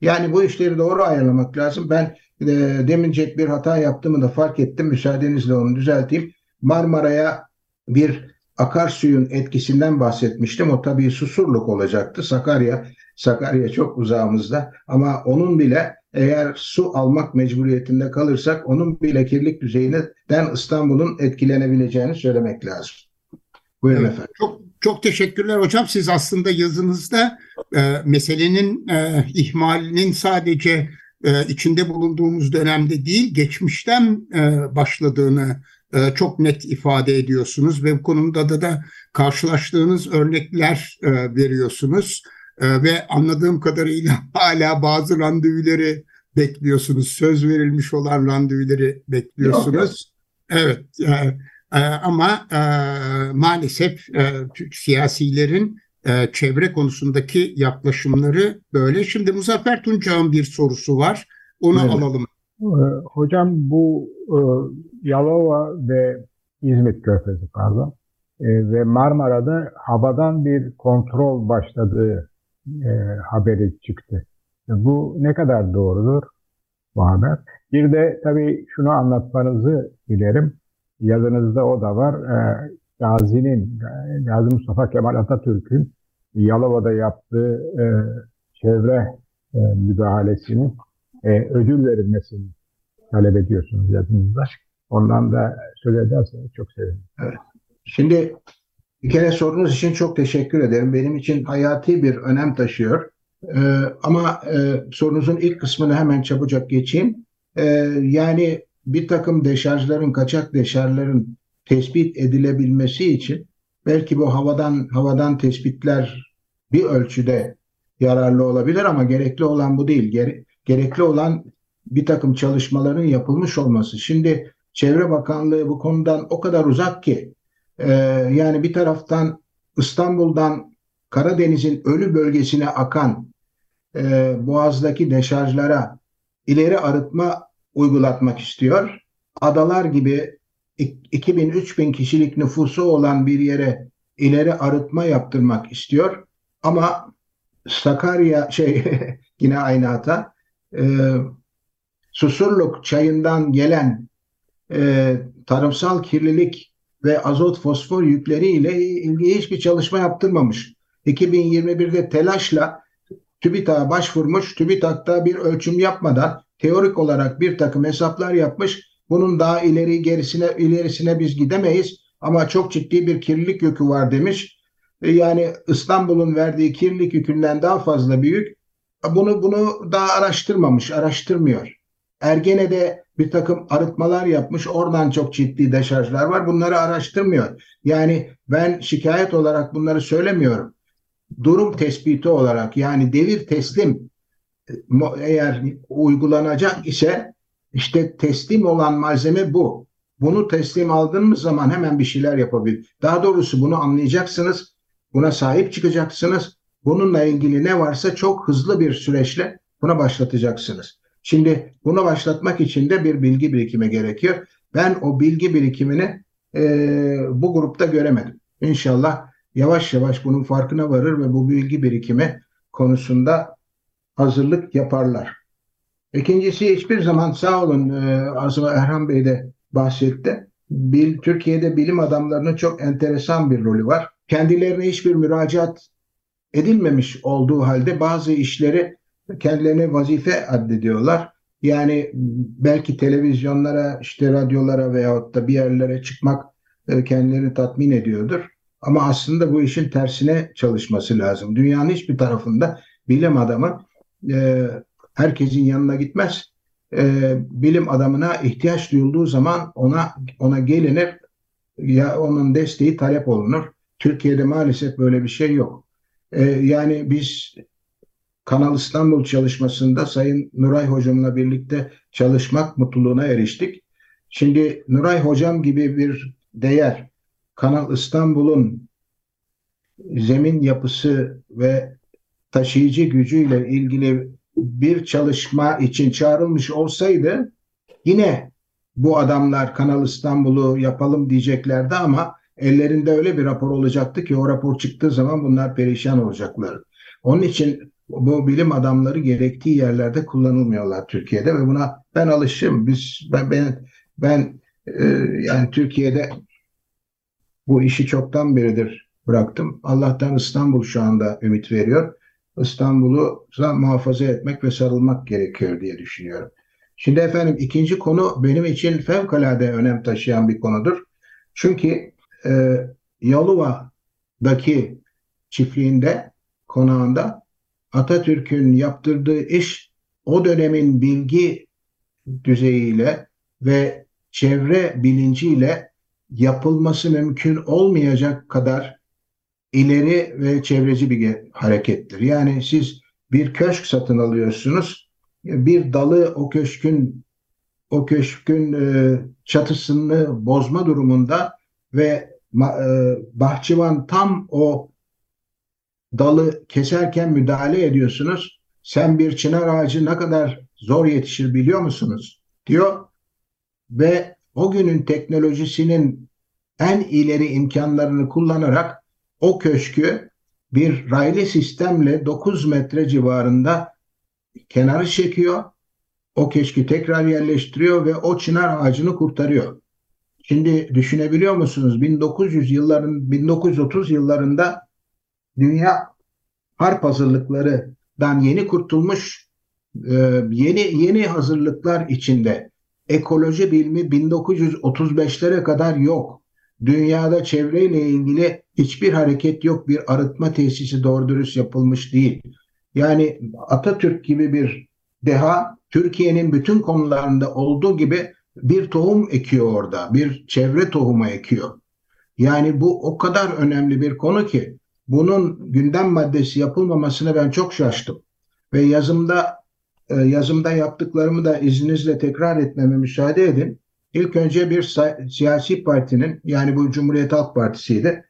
Yani bu işleri doğru ayarlamak lazım. Ben e, demincek bir hata yaptığımı da fark ettim. Müsaadenizle onu düzelteyim. Marmara'ya bir akarsuyun etkisinden bahsetmiştim. O tabii Susurluk olacaktı. Sakarya, Sakarya çok uzağımızda ama onun bile eğer su almak mecburiyetinde kalırsak onun bile kirlilik düzeyinden İstanbul'un etkilenebileceğini söylemek lazım. Buyurun evet, efendim. Çok çok teşekkürler hocam. Siz aslında yazınızda e, meselenin e, ihmalinin sadece e, içinde bulunduğumuz dönemde değil, geçmişten e, başladığını e, çok net ifade ediyorsunuz ve bu konuda da, da karşılaştığınız örnekler e, veriyorsunuz e, ve anladığım kadarıyla hala bazı randevuları bekliyorsunuz. Söz verilmiş olan randevuları bekliyorsunuz. Yok, yok. Evet. E, e, ama e, maalesef e, siyasilerin e, çevre konusundaki yaklaşımları böyle. Şimdi Muzaffer Tuncağ'ın bir sorusu var. Onu evet. alalım. Ee, hocam bu e, Yalova ve İzmit Körfezi pardon e, ve Marmara'da havadan bir kontrol başladığı e, haberi çıktı. Bu ne kadar doğrudur bu haber? Bir de tabii şunu anlatmanızı dilerim. Yazınızda o da var. Gazi'nin, Gazi Mustafa Kemal Atatürk'ün Yalova'da yaptığı çevre müdahalesinin ödül verilmesini talep ediyorsunuz yazınızda. Ondan da söz ederseniz çok sevinirim. Evet. Şimdi bir kere sorunuz için çok teşekkür ederim. Benim için hayati bir önem taşıyor. Ee, ama e, sorunuzun ilk kısmını hemen çabucak geçeyim. Ee, yani bir takım deşarjların, kaçak deşarjların tespit edilebilmesi için belki bu havadan havadan tespitler bir ölçüde yararlı olabilir ama gerekli olan bu değil. Gere, gerekli olan bir takım çalışmaların yapılmış olması. Şimdi Çevre Bakanlığı bu konudan o kadar uzak ki e, yani bir taraftan İstanbul'dan Karadeniz'in ölü bölgesine akan e, Boğaz'daki deşarjlara ileri arıtma uygulatmak istiyor. Adalar gibi 2000-3000 kişilik nüfusu olan bir yere ileri arıtma yaptırmak istiyor. Ama Sakarya şey yine aynı hata e, Susurluk çayından gelen e, tarımsal kirlilik ve azot fosfor yükleriyle ilgili hiçbir çalışma yaptırmamış. 2021'de telaşla TÜBİTAK'a başvurmuş. TÜBİTAK'ta bir ölçüm yapmadan teorik olarak bir takım hesaplar yapmış. Bunun daha ileri gerisine ilerisine biz gidemeyiz ama çok ciddi bir kirlilik yükü var demiş. E, yani İstanbul'un verdiği kirlilik yükünden daha fazla büyük. Bunu bunu daha araştırmamış, araştırmıyor. Ergene'de bir takım arıtmalar yapmış. Oradan çok ciddi deşarjlar var. Bunları araştırmıyor. Yani ben şikayet olarak bunları söylemiyorum. Durum tespiti olarak yani devir teslim eğer uygulanacak ise işte teslim olan malzeme bu. Bunu teslim aldığınız zaman hemen bir şeyler yapabilir. Daha doğrusu bunu anlayacaksınız. Buna sahip çıkacaksınız. bununla ilgili ne varsa çok hızlı bir süreçle buna başlatacaksınız. Şimdi bunu başlatmak için de bir bilgi birikimi gerekiyor. Ben o bilgi birikimini e, bu grupta göremedim. İnşallah yavaş yavaş bunun farkına varır ve bu bilgi birikimi konusunda hazırlık yaparlar. İkincisi hiçbir zaman sağ olun e, az Erhan Bey de bahsetti. Bil, Türkiye'de bilim adamlarının çok enteresan bir rolü var. Kendilerine hiçbir müracaat edilmemiş olduğu halde bazı işleri kendilerine vazife addediyorlar. Yani belki televizyonlara, işte radyolara veyahut da bir yerlere çıkmak e, kendilerini tatmin ediyordur. Ama aslında bu işin tersine çalışması lazım. Dünyanın hiçbir tarafında bilim adamı e, herkesin yanına gitmez. E, bilim adamına ihtiyaç duyulduğu zaman ona ona gelinir ya onun desteği talep olunur. Türkiye'de maalesef böyle bir şey yok. E, yani biz Kanal İstanbul çalışmasında Sayın Nuray Hocam'la birlikte çalışmak mutluluğuna eriştik. Şimdi Nuray Hocam gibi bir değer Kanal İstanbul'un zemin yapısı ve taşıyıcı gücüyle ilgili bir çalışma için çağrılmış olsaydı yine bu adamlar Kanal İstanbul'u yapalım diyeceklerdi ama ellerinde öyle bir rapor olacaktı ki o rapor çıktığı zaman bunlar perişan olacaklar. Onun için bu bilim adamları gerektiği yerlerde kullanılmıyorlar Türkiye'de ve buna ben alışım. Biz ben ben ben e, yani Türkiye'de bu işi çoktan beridir bıraktım. Allah'tan İstanbul şu anda ümit veriyor. İstanbul'u muhafaza etmek ve sarılmak gerekiyor diye düşünüyorum. Şimdi efendim ikinci konu benim için fevkalade önem taşıyan bir konudur. Çünkü e, Yalova'daki çiftliğinde, konağında Atatürk'ün yaptırdığı iş o dönemin bilgi düzeyiyle ve çevre bilinciyle yapılması mümkün olmayacak kadar ileri ve çevreci bir harekettir. Yani siz bir köşk satın alıyorsunuz. Bir dalı o köşkün o köşkün e, çatısını bozma durumunda ve e, bahçıvan tam o dalı keserken müdahale ediyorsunuz. Sen bir çınar ağacı ne kadar zor yetişir biliyor musunuz? diyor ve o günün teknolojisinin en ileri imkanlarını kullanarak o köşkü bir raylı sistemle 9 metre civarında kenarı çekiyor. O köşkü tekrar yerleştiriyor ve o çınar ağacını kurtarıyor. Şimdi düşünebiliyor musunuz? 1900 yılların 1930 yıllarında dünya harp hazırlıklarından yeni kurtulmuş e, yeni yeni hazırlıklar içinde ekoloji bilimi 1935'lere kadar yok. Dünyada çevreyle ilgili hiçbir hareket yok. Bir arıtma tesisi doğru dürüst yapılmış değil. Yani Atatürk gibi bir deha Türkiye'nin bütün konularında olduğu gibi bir tohum ekiyor orada. Bir çevre tohumu ekiyor. Yani bu o kadar önemli bir konu ki bunun gündem maddesi yapılmamasına ben çok şaştım. Ve yazımda e, yazımda yaptıklarımı da izninizle tekrar etmeme müsaade edin. İlk önce bir siyasi partinin yani bu Cumhuriyet Halk Partisi'ydi.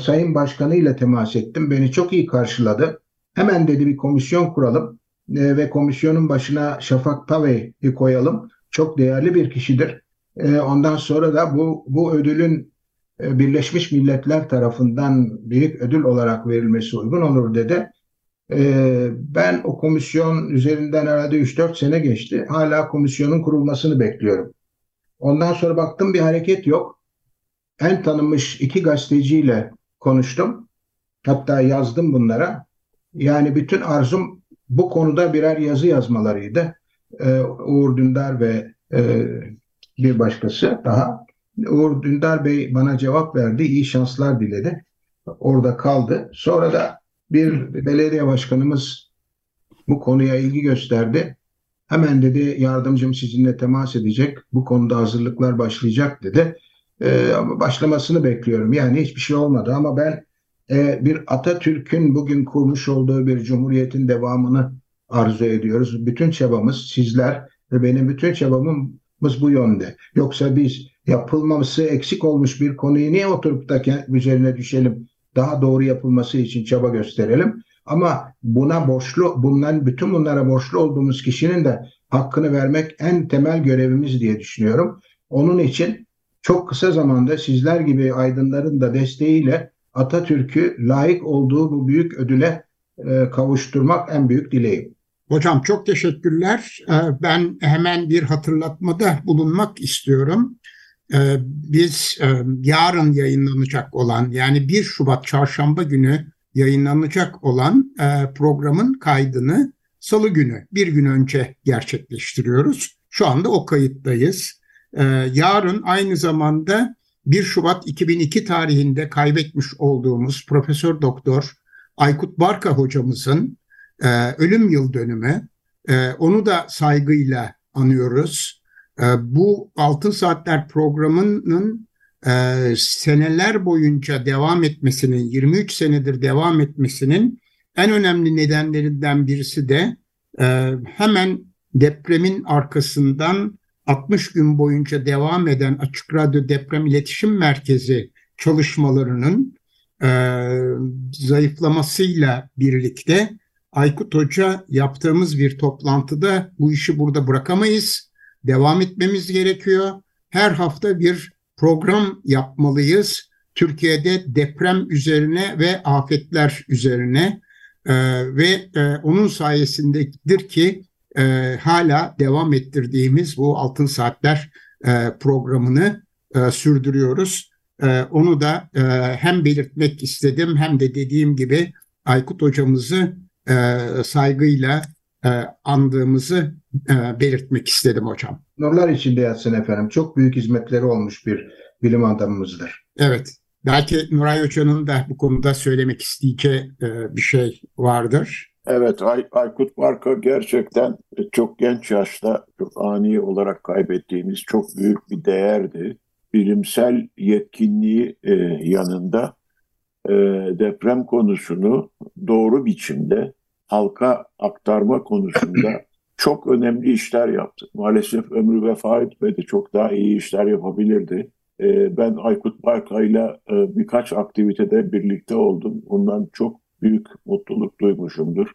Sayın Başkanı ile temas ettim. Beni çok iyi karşıladı. Hemen dedi bir komisyon kuralım e, ve komisyonun başına Şafak Pavey'i koyalım. Çok değerli bir kişidir. E, ondan sonra da bu bu ödülün e, Birleşmiş Milletler tarafından büyük ödül olarak verilmesi uygun olur dedi. E, ben o komisyon üzerinden herhalde 3-4 sene geçti. Hala komisyonun kurulmasını bekliyorum. Ondan sonra baktım bir hareket yok. En tanınmış iki gazeteciyle konuştum. Hatta yazdım bunlara. Yani bütün arzum bu konuda birer yazı yazmalarıydı. Ee, Uğur Dündar ve e, bir başkası daha. Uğur Dündar Bey bana cevap verdi. İyi şanslar diledi. Orada kaldı. Sonra da bir belediye başkanımız bu konuya ilgi gösterdi. Hemen dedi yardımcım sizinle temas edecek. Bu konuda hazırlıklar başlayacak dedi. Ee, başlamasını bekliyorum. Yani hiçbir şey olmadı ama ben e, bir Atatürk'ün bugün kurmuş olduğu bir cumhuriyetin devamını arzu ediyoruz. Bütün çabamız sizler ve benim bütün çabamız bu yönde. Yoksa biz yapılmaması eksik olmuş bir konuyu niye oturup da üzerine düşelim? Daha doğru yapılması için çaba gösterelim. Ama buna borçlu, bundan bütün bunlara borçlu olduğumuz kişinin de hakkını vermek en temel görevimiz diye düşünüyorum. Onun için çok kısa zamanda sizler gibi aydınların da desteğiyle Atatürk'ü layık olduğu bu büyük ödüle e, kavuşturmak en büyük dileğim. Hocam çok teşekkürler. Ee, ben hemen bir hatırlatmada bulunmak istiyorum. Ee, biz e, yarın yayınlanacak olan yani 1 Şubat çarşamba günü yayınlanacak olan e, programın kaydını salı günü bir gün önce gerçekleştiriyoruz. Şu anda o kayıttayız. Ee, yarın aynı zamanda 1 Şubat 2002 tarihinde kaybetmiş olduğumuz Profesör Doktor Aykut Barka hocamızın e, ölüm yıl dönümü. E, onu da saygıyla anıyoruz. E, bu Altın Saatler programının e, seneler boyunca devam etmesinin, 23 senedir devam etmesinin en önemli nedenlerinden birisi de e, hemen depremin arkasından 60 gün boyunca devam eden Açık Radyo Deprem İletişim Merkezi çalışmalarının e, zayıflamasıyla birlikte Aykut Hoca yaptığımız bir toplantıda bu işi burada bırakamayız. Devam etmemiz gerekiyor. Her hafta bir program yapmalıyız. Türkiye'de deprem üzerine ve afetler üzerine e, ve e, onun sayesindedir ki e, hala devam ettirdiğimiz bu Altın Saatler e, programını e, sürdürüyoruz. E, onu da e, hem belirtmek istedim hem de dediğim gibi Aykut hocamızı e, saygıyla e, andığımızı e, belirtmek istedim hocam. Nurlar içinde yatsın efendim. Çok büyük hizmetleri olmuş bir bilim adamımızdır. Evet. Belki Nuray Hoca'nın da bu konuda söylemek isteyeceği e, bir şey vardır. Evet, Ay Aykut Barka gerçekten çok genç yaşta çok ani olarak kaybettiğimiz çok büyük bir değerdi. Bilimsel yetkinliği e, yanında e, deprem konusunu doğru biçimde halka aktarma konusunda çok önemli işler yaptı. Maalesef ömrü vefa etmedi. Çok daha iyi işler yapabilirdi. E, ben Aykut Barka'yla e, birkaç aktivitede birlikte oldum. Ondan çok büyük mutluluk duymuşumdur.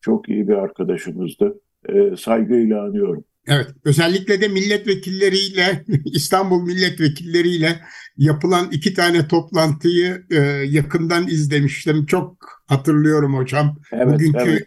Çok iyi bir arkadaşımızdı. E, saygıyla anıyorum. Evet, özellikle de milletvekilleriyle, İstanbul milletvekilleriyle yapılan iki tane toplantıyı e, yakından izlemiştim. Çok hatırlıyorum hocam. Evet, Bugünkü evet.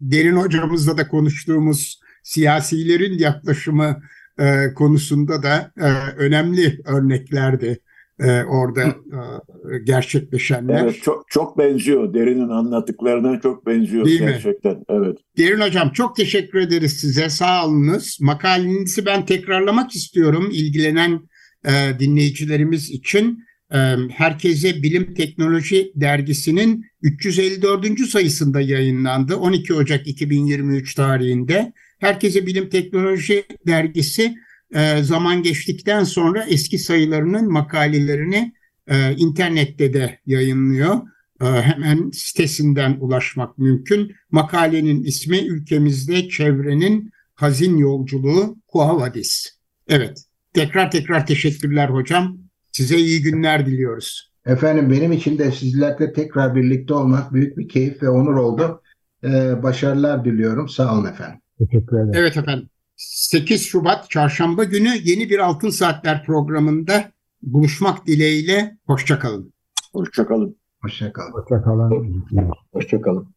derin hocamızla da konuştuğumuz siyasilerin yaklaşımı e, konusunda da e, önemli örneklerdi e, orada e, gerçekleşenler. Evet, çok çok benziyor. Derinin anlattıklarına çok benziyor Değil mi? gerçekten. Evet. Derin Hocam çok teşekkür ederiz size. Sağ olunuz. Makalenizi ben tekrarlamak istiyorum ilgilenen e, dinleyicilerimiz için. E, Herkese Bilim Teknoloji Dergisi'nin 354. sayısında yayınlandı. 12 Ocak 2023 tarihinde. Herkese Bilim Teknoloji Dergisi e, zaman geçtikten sonra eski sayılarının makalelerini e, internette de yayınlıyor. E, hemen sitesinden ulaşmak mümkün. Makalenin ismi ülkemizde çevrenin hazin yolculuğu Kuhavadis. Evet, tekrar tekrar teşekkürler hocam. Size iyi günler diliyoruz. Efendim benim için de sizlerle tekrar birlikte olmak büyük bir keyif ve onur oldu. Ee, başarılar diliyorum. Sağ olun efendim. Teşekkür ederim. Evet efendim. 8 Şubat çarşamba günü yeni bir Altın Saatler programında buluşmak dileğiyle hoşçakalın. Hoşçakalın. Hoşçakalın. Hoşçakalın. Hoşçakalın.